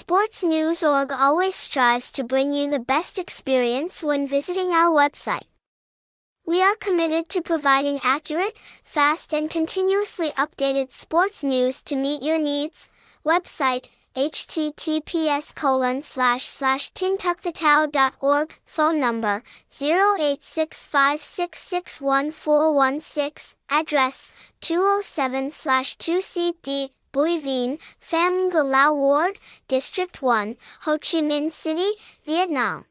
SportsNews.org always strives to bring you the best experience when visiting our website. We are committed to providing accurate, fast and continuously updated sports news to meet your needs. Website https colon slash slash tintucthethao.org phone number 0865661416 address 207 slash 2cd Bui Vien, Pham Ngu Lao Ward, District 1, Ho Chi Minh City, Vietnam